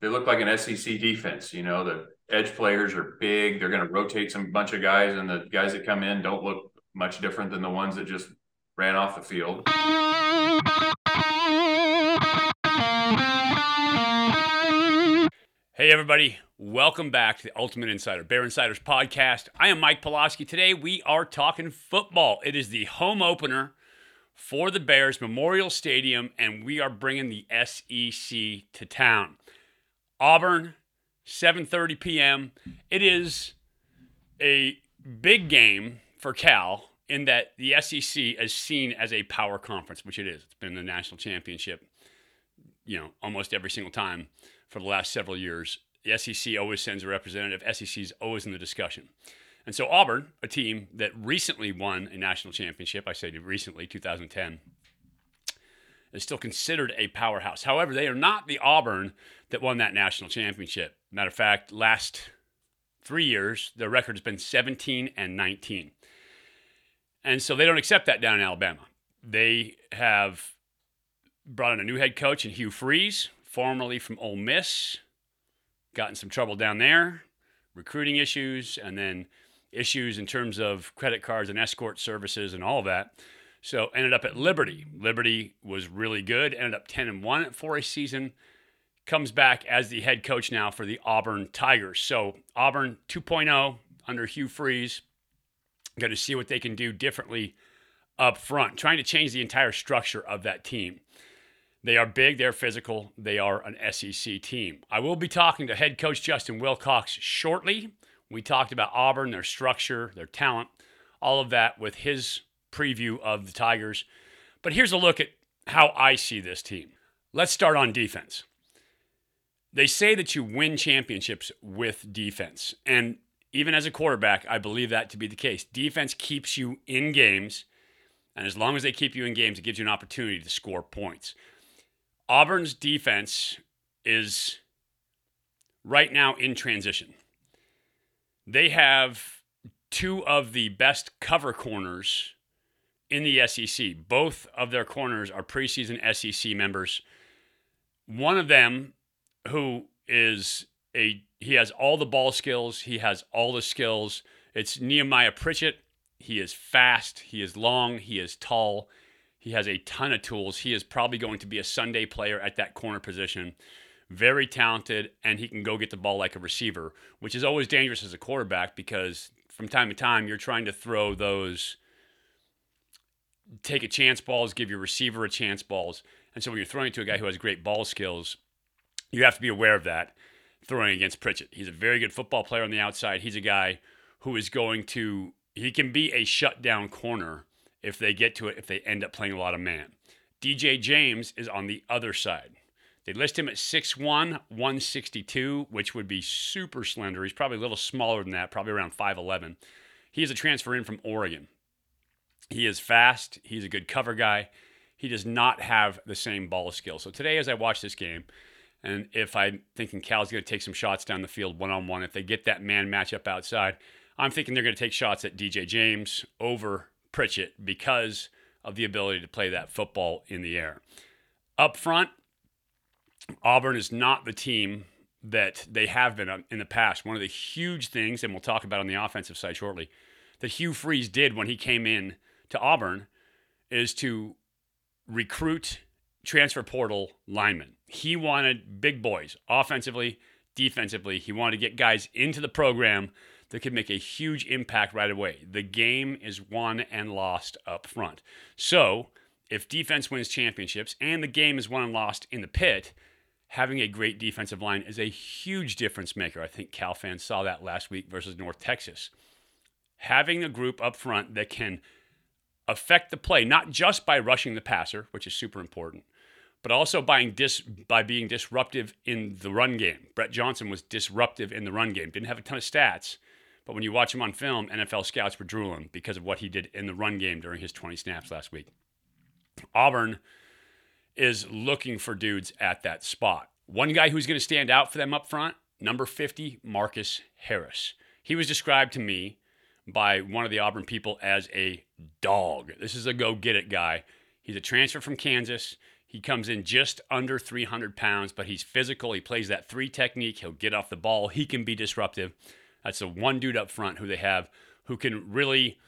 they look like an SEC defense. You know, the edge players are big. They're going to rotate some bunch of guys, and the guys that come in don't look much different than the ones that just ran off the field. Hey, everybody. Welcome back to the Ultimate Insider, Bear Insiders podcast. I am Mike Pawlawski. Today, we are talking football. It is the home opener for the Bears, Memorial Stadium, and we are bringing the SEC to town. Auburn, 7:30 p.m. It is a big game for Cal in that the SEC is seen as a power conference, which it is. It's been the national championship, you know, almost every single time for the last several years. The SEC always sends a representative. SEC is always in the discussion. And so Auburn, a team that recently won a national championship, I say recently, 2010, is still considered a powerhouse. However, they are not the Auburn that won that national championship. Matter of fact, last three years, their record has been 17 and 19. And so they don't accept that down in Alabama. They have brought in a new head coach in Hugh Freeze, formerly from Ole Miss, got in some trouble down there, recruiting issues, and then issues in terms of credit cards and escort services and all of that. So ended up at Liberty. Liberty was really good. Ended up 10 and 1 for a season. Comes back as the head coach now for the Auburn Tigers. So Auburn 2.0 under Hugh Freeze. Going to see what they can do differently up front, trying to change the entire structure of that team. They are big, they're physical, they are an SEC team. I will be talking to head coach Justin Wilcox shortly. We talked about Auburn, their structure, their talent, all of that with his preview of the Tigers. But here's a look at how I see this team. Let's start on defense. They say that you win championships with defense. And even as a quarterback, I believe that to be the case. Defense keeps you in games. And as long as they keep you in games, it gives you an opportunity to score points. Auburn's defense is right now in transition. They have two of the best cover corners in the SEC. Both of their corners are preseason SEC members. One of them, who is a he has all the ball skills, he has all the skills. It's Nehemiah Pritchett. He is fast, he is long, he is tall, he has a ton of tools. He is probably going to be a Sunday player at that corner position. Very talented, and he can go get the ball like a receiver, which is always dangerous as a quarterback because from time to time you're trying to throw those take a chance balls, give your receiver a chance balls. And so when you're throwing to a guy who has great ball skills, you have to be aware of that throwing against Pritchett. He's a very good football player on the outside. He's a guy who is going to, he can be a shutdown corner if they get to it, if they end up playing a lot of man. DJ James is on the other side. They list him at 6'1, 162, which would be super slender. He's probably a little smaller than that, probably around 5'11. He is a transfer in from Oregon. He is fast. He's a good cover guy. He does not have the same ball skill. So today, as I watch this game, and if I'm thinking Cal's going to take some shots down the field one on one, if they get that man matchup outside, I'm thinking they're going to take shots at DJ James over Pritchett because of the ability to play that football in the air. Up front, Auburn is not the team that they have been um, in the past. One of the huge things, and we'll talk about on the offensive side shortly, that Hugh Freeze did when he came in to Auburn is to recruit transfer portal linemen. He wanted big boys offensively, defensively. He wanted to get guys into the program that could make a huge impact right away. The game is won and lost up front. So, if defense wins championships and the game is won and lost in the pit, having a great defensive line is a huge difference maker. I think Cal fans saw that last week versus North Texas. Having a group up front that can affect the play, not just by rushing the passer, which is super important, but also by, dis- by being disruptive in the run game. Brett Johnson was disruptive in the run game. Didn't have a ton of stats, but when you watch him on film, NFL scouts were drooling because of what he did in the run game during his 20 snaps last week. Auburn is looking for dudes at that spot. One guy who's going to stand out for them up front, number 50, Marcus Harris. He was described to me by one of the Auburn people as a dog. This is a go get it guy. He's a transfer from Kansas. He comes in just under 300 pounds, but he's physical. He plays that three technique. He'll get off the ball. He can be disruptive. That's the one dude up front who they have who can really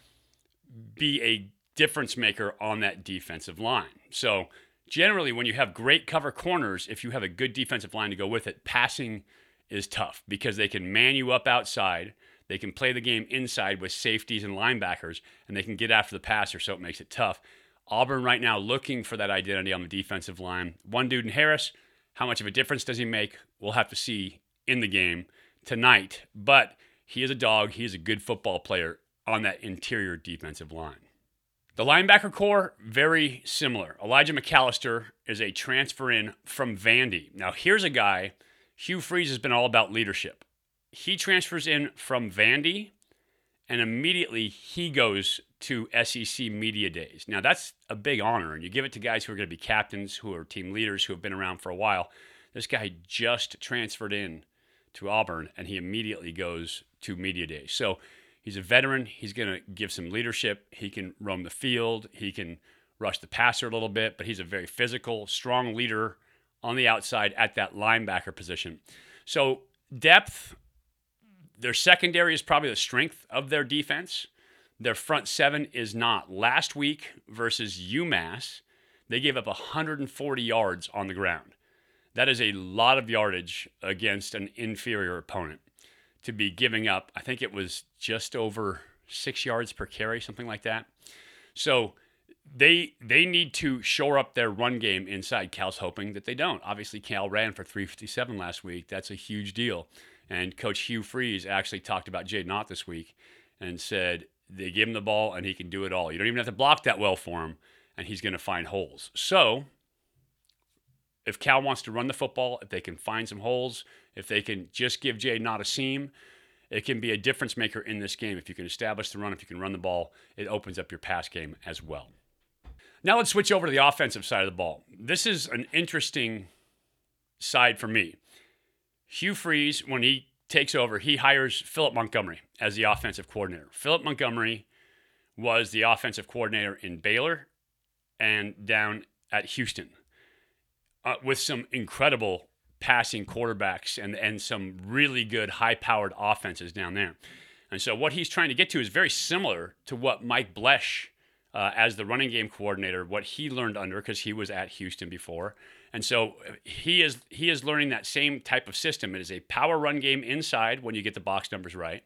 be a difference maker on that defensive line. So, generally, when you have great cover corners, if you have a good defensive line to go with it, passing is tough because they can man you up outside. They can play the game inside with safeties and linebackers, and they can get after the passer, so it makes it tough. Auburn right now looking for that identity on the defensive line. One dude in Harris, how much of a difference does he make? We'll have to see in the game tonight. But he is a dog. He is a good football player on that interior defensive line. The linebacker core, very similar. Elijah McAllister is a transfer in from Vandy. Now, here's a guy, Hugh Freeze has been all about leadership. He transfers in from Vandy, and immediately he goes to SEC Media Days. Now, that's a big honor, and you give it to guys who are going to be captains, who are team leaders, who have been around for a while. This guy just transferred in to Auburn, and he immediately goes to Media Days. So he's a veteran. He's going to give some leadership. He can roam the field. He can rush the passer a little bit, but he's a very physical, strong leader on the outside at that linebacker position. So, depth, their secondary is probably the strength of their defense. Their front seven is not. Last week versus UMass, they gave up 140 yards on the ground. That is a lot of yardage against an inferior opponent to be giving up. I think it was just over six yards per carry, something like that. So they they need to shore up their run game inside. Cal's hoping that they don't. Obviously, Cal ran for 357 last week. That's a huge deal. And Coach Hugh Freeze actually talked about Jay Ott this week and said they give him the ball and he can do it all. You don't even have to block that well for him, and he's going to find holes. So, if Cal wants to run the football, if they can find some holes, if they can just give Jay Ott a seam, it can be a difference maker in this game. If you can establish the run, if you can run the ball, it opens up your pass game as well. Now let's switch over to the offensive side of the ball. This is an interesting side for me. Hugh Freeze, when he takes over, he hires Philip Montgomery as the offensive coordinator. Philip Montgomery was the offensive coordinator in Baylor and down at Houston uh, with some incredible passing quarterbacks and, and some really good high powered offenses down there. And so what he's trying to get to is very similar to what Mike Bloesch, uh, as the running game coordinator, what he learned under because he was at Houston before. And so he is he is learning that same type of system. It is a power run game inside when you get the box numbers right,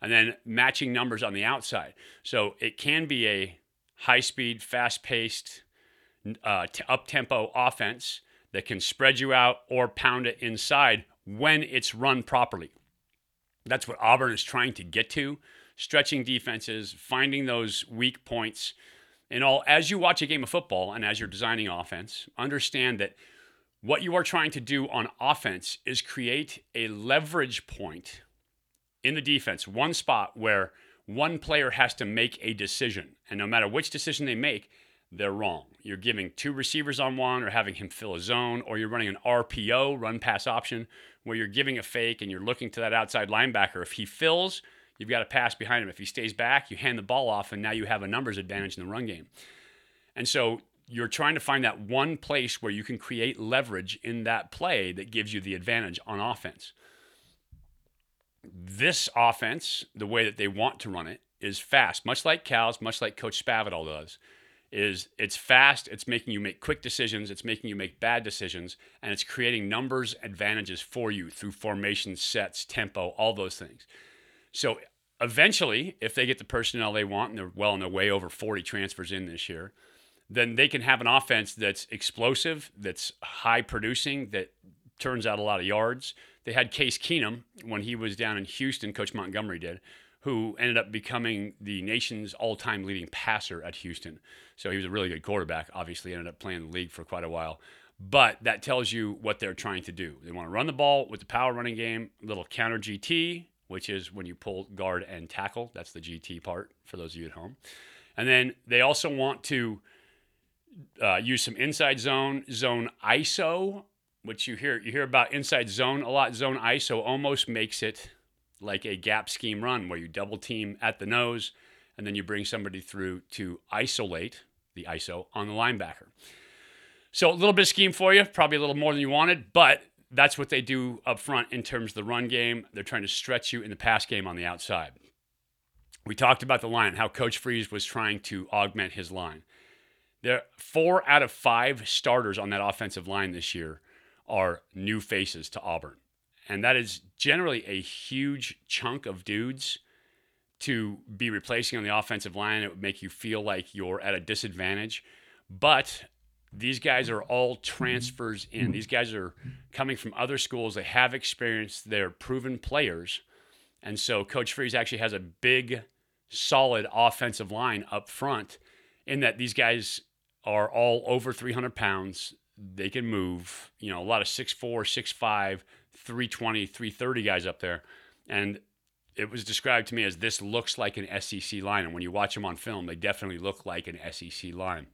and then matching numbers on the outside. So it can be a high speed, fast paced, uh, t- up tempo offense that can spread you out or pound it inside when it's run properly. That's what Auburn is trying to get to, stretching defenses, finding those weak points. And all as you watch a game of football and as you're designing offense, understand that what you are trying to do on offense is create a leverage point in the defense, one spot where one player has to make a decision. And no matter which decision they make, they're wrong. You're giving two receivers on one or having him fill a zone, or you're running an RPO, run pass option, where you're giving a fake and you're looking to that outside linebacker. If he fills, you've got to pass behind him. If he stays back, you hand the ball off, and now you have a numbers advantage in the run game. And so you're trying to find that one place where you can create leverage in that play that gives you the advantage on offense. This offense, the way that they want to run it, is fast, much like Cal's, much like Coach Spavital does is it's fast, it's making you make quick decisions, it's making you make bad decisions, and it's creating numbers advantages for you through formation sets, tempo, all those things. So eventually, if they get the personnel they want and they're well on their way over 40 transfers in this year, then they can have an offense that's explosive, that's high producing, that turns out a lot of yards. They had Case Keenum when he was down in Houston, Coach Montgomery did, who ended up becoming the nation's all-time leading passer at Houston. So he was a really good quarterback. Obviously, ended up playing the league for quite a while. But that tells you what they're trying to do. They want to run the ball with the power running game, little counter GT, which is when you pull guard and tackle. That's the GT part for those of you at home. And then they also want to uh, use some inside zone, zone ISO, which you hear you hear about inside zone a lot. Zone ISO almost makes it like a gap scheme run where you double team at the nose and then you bring somebody through to isolate the ISO on the linebacker. So a little bit of scheme for you, probably a little more than you wanted, but that's what they do up front in terms of the run game. They're trying to stretch you in the pass game on the outside. We talked about the line, how Coach Freeze was trying to augment his line. There, four out of five starters on that offensive line this year are new faces to Auburn, and that is generally a huge chunk of dudes to be replacing on the offensive line. It would make you feel like you're at a disadvantage, but these guys are all transfers in. Mm-hmm. These guys are coming from other schools. They have experience. They're proven players. And so Coach Freeze actually has a big, solid offensive line up front in that these guys are all over 300 pounds. They can move, you know, a lot of 6'4, 6'5, 320, 330 guys up there. And it was described to me as this looks like an SEC line. And when you watch them on film, they definitely look like an SEC line.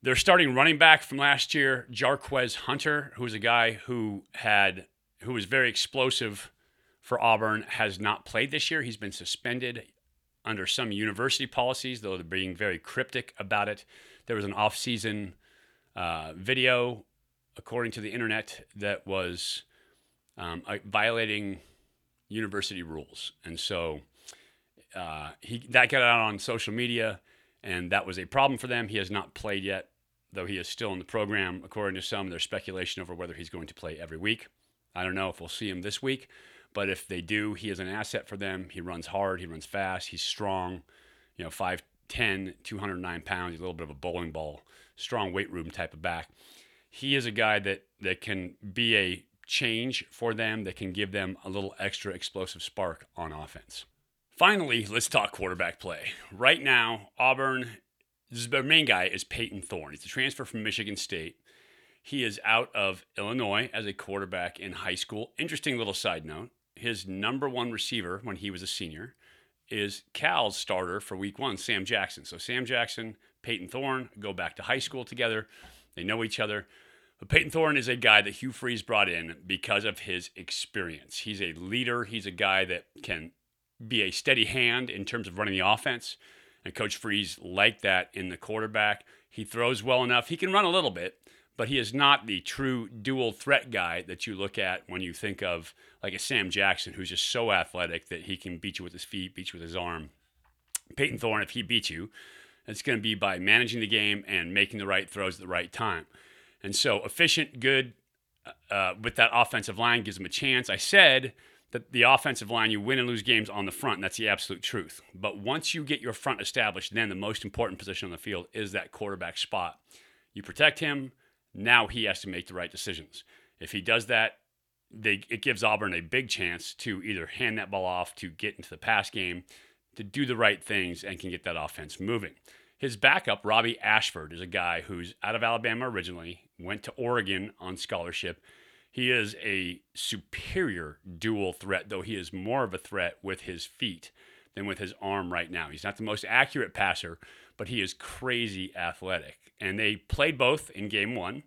They're starting running back from last year, Jarquez Hunter, who was a guy who had who was very explosive for Auburn, has not played this year. He's been suspended under some university policies, though they're being very cryptic about it. There was an off-season uh, video, according to the internet, that was um, violating university rules, and so uh, he that got out on social media and that was a problem for them. He has not played yet, though he is still in the program. According to some, there's speculation over whether he's going to play every week. I don't know if we'll see him this week, but if they do, he is an asset for them. He runs hard, he runs fast, he's strong, you know, 5'10, 209 pounds, a little bit of a bowling ball, strong weight room type of back. He is a guy that, that can be a change for them, that can give them a little extra explosive spark on offense. Finally, let's talk quarterback play. Right now, Auburn, main guy is Payton Thorne. He's a transfer from Michigan State. He is out of Illinois as a quarterback in high school. Interesting little side note his number one receiver when he was a senior is Cal's starter for week one, Sam Jackson. So Sam Jackson, Payton Thorne go back to high school together. They know each other. But Payton Thorne is a guy that Hugh Freeze brought in because of his experience. He's a leader. He's a guy that can be a steady hand in terms of running the offense. And Coach Freeze liked that in the quarterback. He throws well enough. He can run a little bit, but he is not the true dual threat guy that you look at when you think of like a Sam Jackson, who's just so athletic that he can beat you with his feet, beat you with his arm. Payton Thorne, if he beats you, it's going to be by managing the game and making the right throws at the right time. And so efficient, good uh, with that offensive line gives him a chance. I said that the offensive line, you win and lose games on the front. That's the absolute truth. But once you get your front established, then the most important position on the field is that quarterback spot. You protect him. Now he has to make the right decisions. If he does that, they, it gives Auburn a big chance to either hand that ball off to get into the pass game, to do the right things, and can get that offense moving. His backup, Robbie Ashford, is a guy who's out of Alabama originally, went to Oregon on scholarship, he is a superior dual threat, though he is more of a threat with his feet than with his arm right now. He's not the most accurate passer, but he is crazy athletic. And they played both in game one.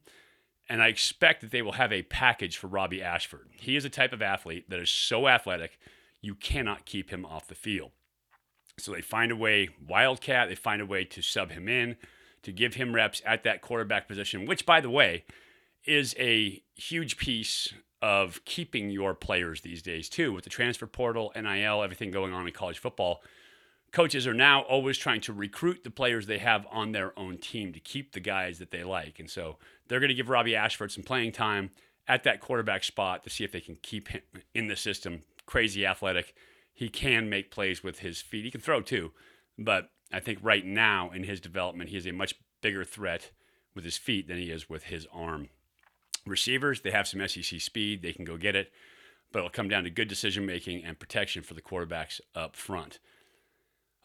And I expect that they will have a package for Robbie Ashford. He is a type of athlete that is so athletic, you cannot keep him off the field. So they find a way, Wildcat, they find a way to sub him in, to give him reps at that quarterback position, which, by the way, is a huge piece of keeping your players these days too with the transfer portal nil everything going on in college football. Coaches are now always trying to recruit the players they have on their own team to keep the guys that they like. And so they're going to give robbie ashford some playing time at that quarterback spot to see if they can keep him in the system. Crazy athletic. He can make plays with his feet. He can throw too. But i think right now in his development he is a much bigger threat with his feet than he is with his arm Receivers, they have some SEC speed, they can go get it, but it'll come down to good decision making and protection for the quarterbacks up front.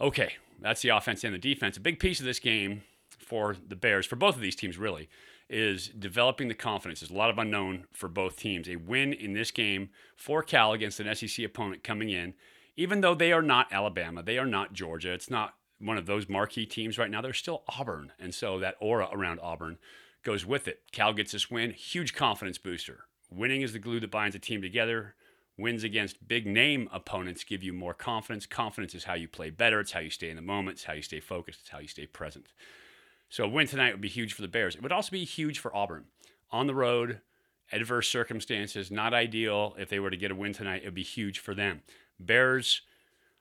Okay, that's the offense and the defense. A big piece of this game for the Bears, for both of these teams really, is developing the confidence. There's a lot of unknown for both teams. A win in this game for Cal against an SEC opponent coming in, even though they are not Alabama, they are not Georgia, it's not one of those marquee teams right now. They're still Auburn. And so that aura around Auburn goes with it. Cal gets this win, huge confidence booster. Winning is the glue that binds a team together. Wins against big name opponents give you more confidence. Confidence is how you play better. It's how you stay in the moment. It's how you stay focused. It's how you stay present. So a win tonight would be huge for the Bears. It would also be huge for Auburn on the road, adverse circumstances, not ideal. If they were to get a win tonight, it would be huge for them. Bears,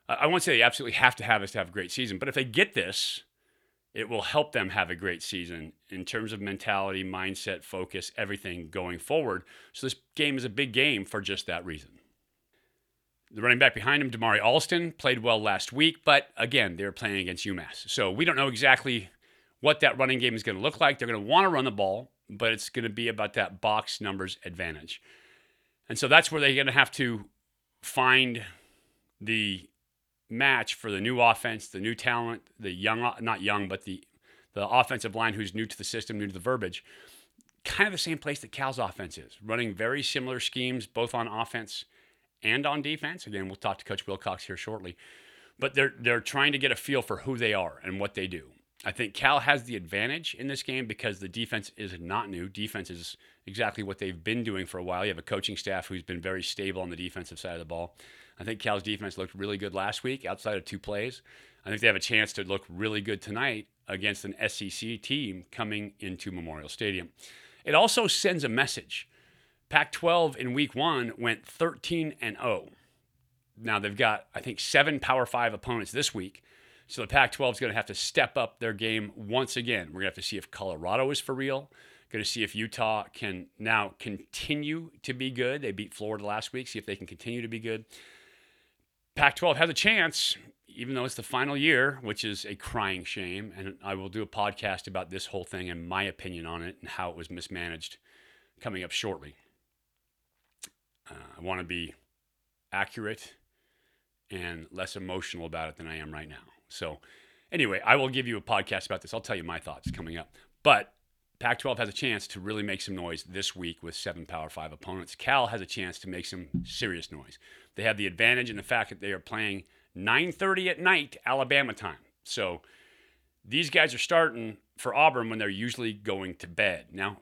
I won't say they absolutely have to have this to have a great season, but if they get this, it will help them have a great season in terms of mentality, mindset, focus, everything going forward. So this game is a big game for just that reason. The running back behind him, Damari Alston, played well last week, but again, they're playing against UMass. So we don't know exactly what that running game is going to look like. They're going to want to run the ball, but it's going to be about that box numbers advantage. And so that's where they're going to have to find the match for the new offense, the new talent, the young, not young, but the, the offensive line who's new to the system, new to the verbiage. Kind of the same place that Cal's offense is, running very similar schemes, both on offense and on defense. Again, we'll talk to Coach Wilcox here shortly. But they're, they're trying to get a feel for who they are and what they do. I think Cal has the advantage in this game because the defense is not new. Defense is exactly what they've been doing for a while. You have a coaching staff who's been very stable on the defensive side of the ball. I think Cal's defense looked really good last week outside of two plays. I think they have a chance to look really good tonight against an SEC team coming into Memorial Stadium. It also sends a message. Pac 12 in week one went 13 and 0. Now they've got, I think, seven Power Five opponents this week. So the Pac 12 is going to have to step up their game once again. We're going to have to see if Colorado is for real. Going to see if Utah can now continue to be good. They beat Florida last week. See if they can continue to be good. Pac 12 has a chance, even though it's the final year, which is a crying shame. And I will do a podcast about this whole thing and my opinion on it and how it was mismanaged coming up shortly. Uh, I want to be accurate and less emotional about it than I am right now. So, anyway, I will give you a podcast about this. I'll tell you my thoughts coming up. But Pac 12 has a chance to really make some noise this week with seven Power Five opponents. Cal has a chance to make some serious noise. They have the advantage in the fact that they are playing 9:30 at night Alabama time. So these guys are starting for Auburn when they're usually going to bed. Now,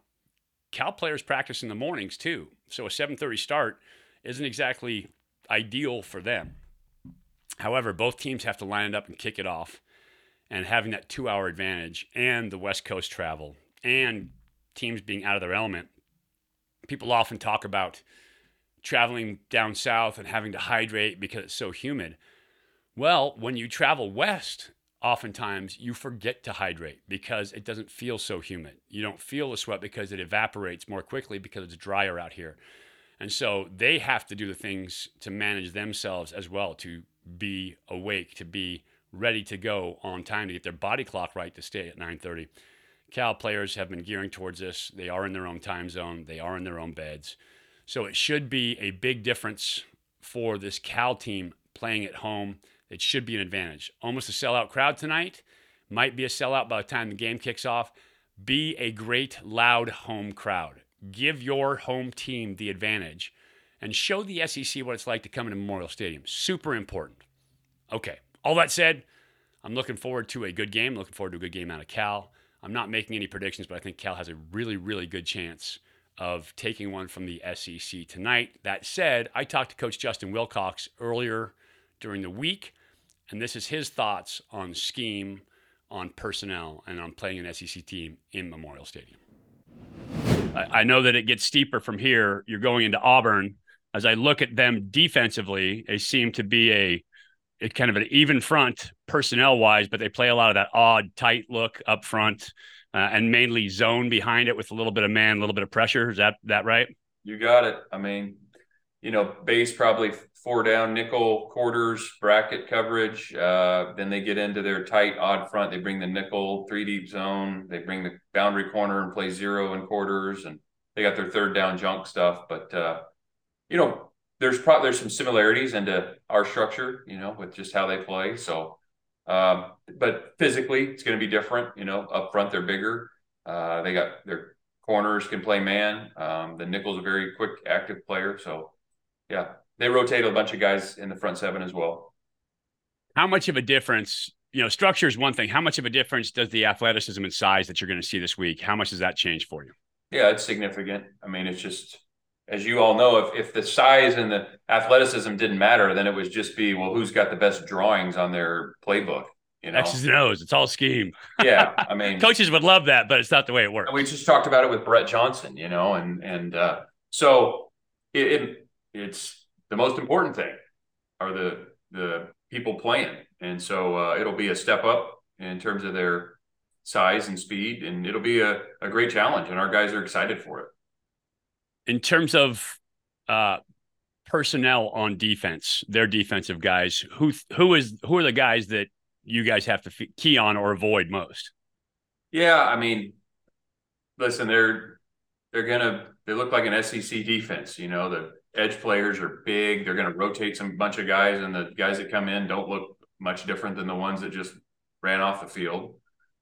Cal players practice in the mornings too. So a 7:30 start isn't exactly ideal for them. However, both teams have to line it up and kick it off. And having that two hour advantage and the West Coast travel and teams being out of their element, people often talk about traveling down south and having to hydrate because it's so humid. Well, when you travel west, oftentimes you forget to hydrate because it doesn't feel so humid. You don't feel the sweat because it evaporates more quickly because it's drier out here. And so they have to do the things to manage themselves as well to be awake, to be ready to go on time to get their body clock right to stay at 9:30. Cal players have been gearing towards this. They are in their own time zone. They are in their own beds. So it should be a big difference for this Cal team playing at home. It should be an advantage. Almost a sellout crowd tonight. Might be a sellout by the time the game kicks off. Be a great, loud home crowd. Give your home team the advantage and show the SEC what it's like to come into Memorial Stadium. Super important. Okay, all that said, I'm looking forward to a good game. Looking forward to a good game out of Cal. I'm not making any predictions, but I think Cal has a really, really good chance of taking one from the SEC tonight. That said, I talked to Coach Justin Wilcox earlier during the week, and this is his thoughts on scheme, on personnel, and on playing an SEC team in Memorial Stadium. I know that it gets steeper from here. You're going into Auburn as I look at them defensively, they seem to be a, a kind of an even front personnel wise, but they play a lot of that odd, tight look up front uh, and mainly zone behind it with a little bit of man, a little bit of pressure. Is that that right? You got it. I mean, you know, base probably four down nickel quarters bracket coverage. Uh, then they get into their tight odd front. They bring the nickel three deep zone. They bring the boundary corner and play zero and quarters, and they got their third down junk stuff. But uh, you know, there's probably there's some similarities into our structure, you know, with just how they play. So, um, but physically, it's going to be different. You know, up front they're bigger. Uh, they got their corners can play man. Um, the nickel's a very quick, active player. So, yeah, they rotate a bunch of guys in the front seven as well. How much of a difference? You know, structure is one thing. How much of a difference does the athleticism and size that you're going to see this week? How much does that change for you? Yeah, it's significant. I mean, it's just as you all know, if, if the size and the athleticism didn't matter, then it would just be, well, who's got the best drawings on their playbook? You know, X's and O's. It's all scheme. yeah. I mean, Coaches would love that, but it's not the way it works. we just talked about it with Brett Johnson, you know, and and uh, so it, it it's the most important thing are the the people playing, and so uh, it'll be a step up in terms of their size and speed, and it'll be a, a great challenge, and our guys are excited for it. In terms of uh, personnel on defense, their defensive guys, who who is who are the guys that you guys have to key on or avoid most? Yeah, I mean, listen, they're they're gonna they look like an SEC defense. You know, the edge players are big. They're gonna rotate some bunch of guys, and the guys that come in don't look much different than the ones that just ran off the field.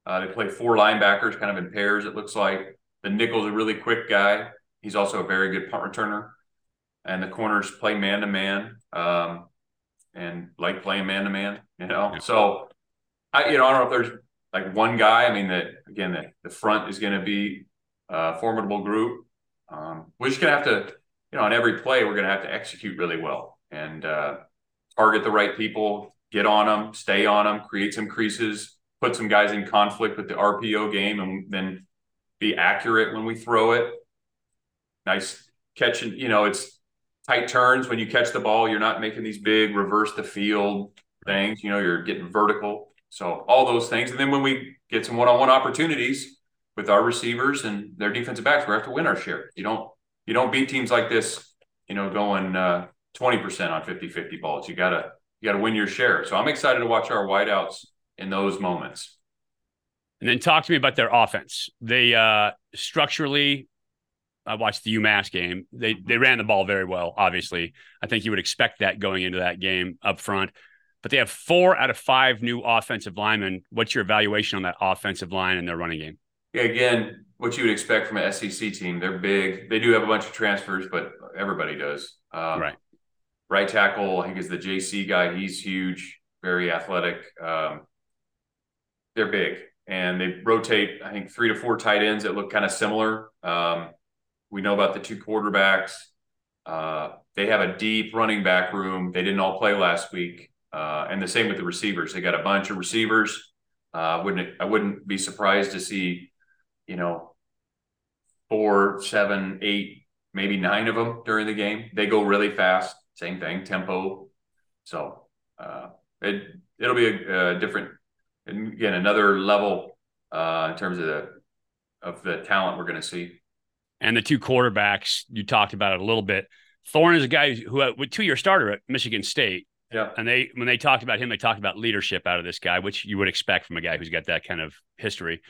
Uh, they play four linebackers, kind of in pairs. It looks like the nickel's a really quick guy. He's also a very good punt returner, and the corners play man to man, and like playing man to man. You know, yeah. so I you know I don't know if there's like one guy. I mean that again the, the front is going to be a formidable group. Um, we're just going to have to you know on every play we're going to have to execute really well and uh, target the right people, get on them, stay on them, create some creases, put some guys in conflict with the RPO game, and then be accurate when we throw it. Nice catching, you know, it's tight turns when you catch the ball. You're not making these big reverse the field things. You know, you're getting vertical. So all those things, and then when we get some one-on-one opportunities with our receivers and their defensive backs, we have to win our share. You don't you don't beat teams like this, you know, going uh, twenty uh, percent on 50-50 balls. You gotta you gotta win your share. So I'm excited to watch our wideouts in those moments. And then talk to me about their offense. They uh, structurally, I watched the UMass game. They they ran the ball very well. Obviously, I think you would expect that going into that game up front but they have four out of five new offensive linemen. What's your evaluation on that offensive line and their running game? Yeah, again, what you would expect from an SEC team. They're big. They do have a bunch of transfers, but everybody does. Um, right. Right tackle, I think, is the JC guy. He's huge, very athletic. Um, they're big, and they rotate. I think three to four tight ends that look kind of similar. Um, we know about the two quarterbacks. Uh, they have a deep running back room. They didn't all play last week. Uh, and the same with the receivers. They got a bunch of receivers. Uh, wouldn't I wouldn't be surprised to see, you know, four, seven, eight, maybe nine of them during the game. They go really fast. Same thing, tempo. So uh, it it'll be a, a different, again, another level uh, in terms of the of the talent we're going to see. And the two quarterbacks you talked about it a little bit. Thorne is a guy who, with two year starter at Michigan State, yeah. And they when they talked about him, they talked about leadership out of this guy, which you would expect from a guy who's got that kind of history.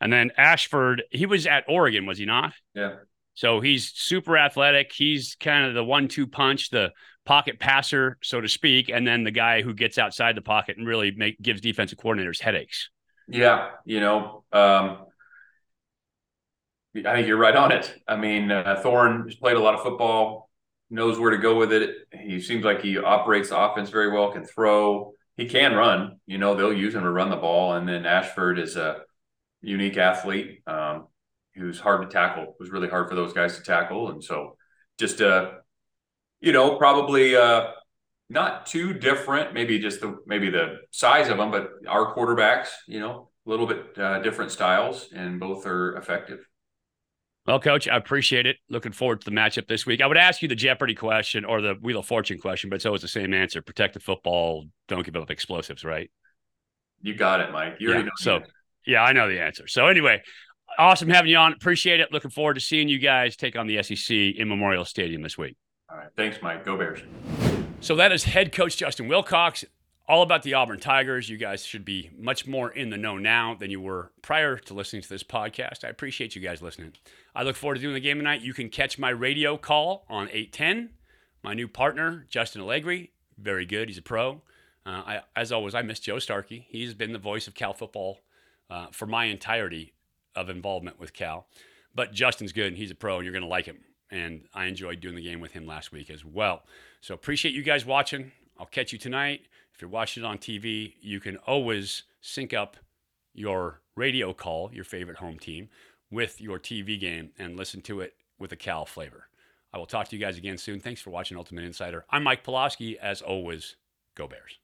And then Ashford, he was at Oregon, was he not? Yeah. So he's super athletic. He's kind of the one-two punch, the pocket passer, so to speak, and then the guy who gets outside the pocket and really make gives defensive coordinators headaches. Yeah, you know, um, I think you're right on it. I mean, uh, Thorne has played a lot of football knows where to go with it. He seems like he operates the offense very well, can throw. He can run. You know, they'll use him to run the ball. And then Ashford is a unique athlete um, who's hard to tackle. It was really hard for those guys to tackle. And so just, uh, you know, probably uh, not too different. Maybe just the maybe the size of them, but our quarterbacks, you know, a little bit uh, different styles, and both are effective. Well, coach, I appreciate it. Looking forward to the matchup this week. I would ask you the Jeopardy question or the Wheel of Fortune question, but it's always the same answer. Protect the football. Don't give up explosives, right? You got it, Mike. You yeah, so, yeah, I know the answer. So, anyway, awesome having you on. Appreciate it. Looking forward to seeing you guys take on the SEC in Memorial Stadium this week. All right. Thanks, Mike. Go Bears. So, that is head coach Justin Wilcox all about the Auburn Tigers. You guys should be much more in the know now than you were prior to listening to this podcast. I appreciate you guys listening. I look forward to doing the game tonight. You can catch my radio call on 810. My new partner, Justin Allegri, very good. He's a pro. Uh, I, as always, I miss Joe Starkey. He's been the voice of Cal football uh, for my entirety of involvement with Cal. But Justin's good, and he's a pro, and you're going to like him. And I enjoyed doing the game with him last week as well. So appreciate you guys watching. I'll catch you tonight. If you're watching it on TV, you can always sync up your radio call, your favorite home team, with your TV game and listen to it with a Cal flavor. I will talk to you guys again soon. Thanks for watching Ultimate Insider. I'm Mike Pawlawski. As always, go Bears.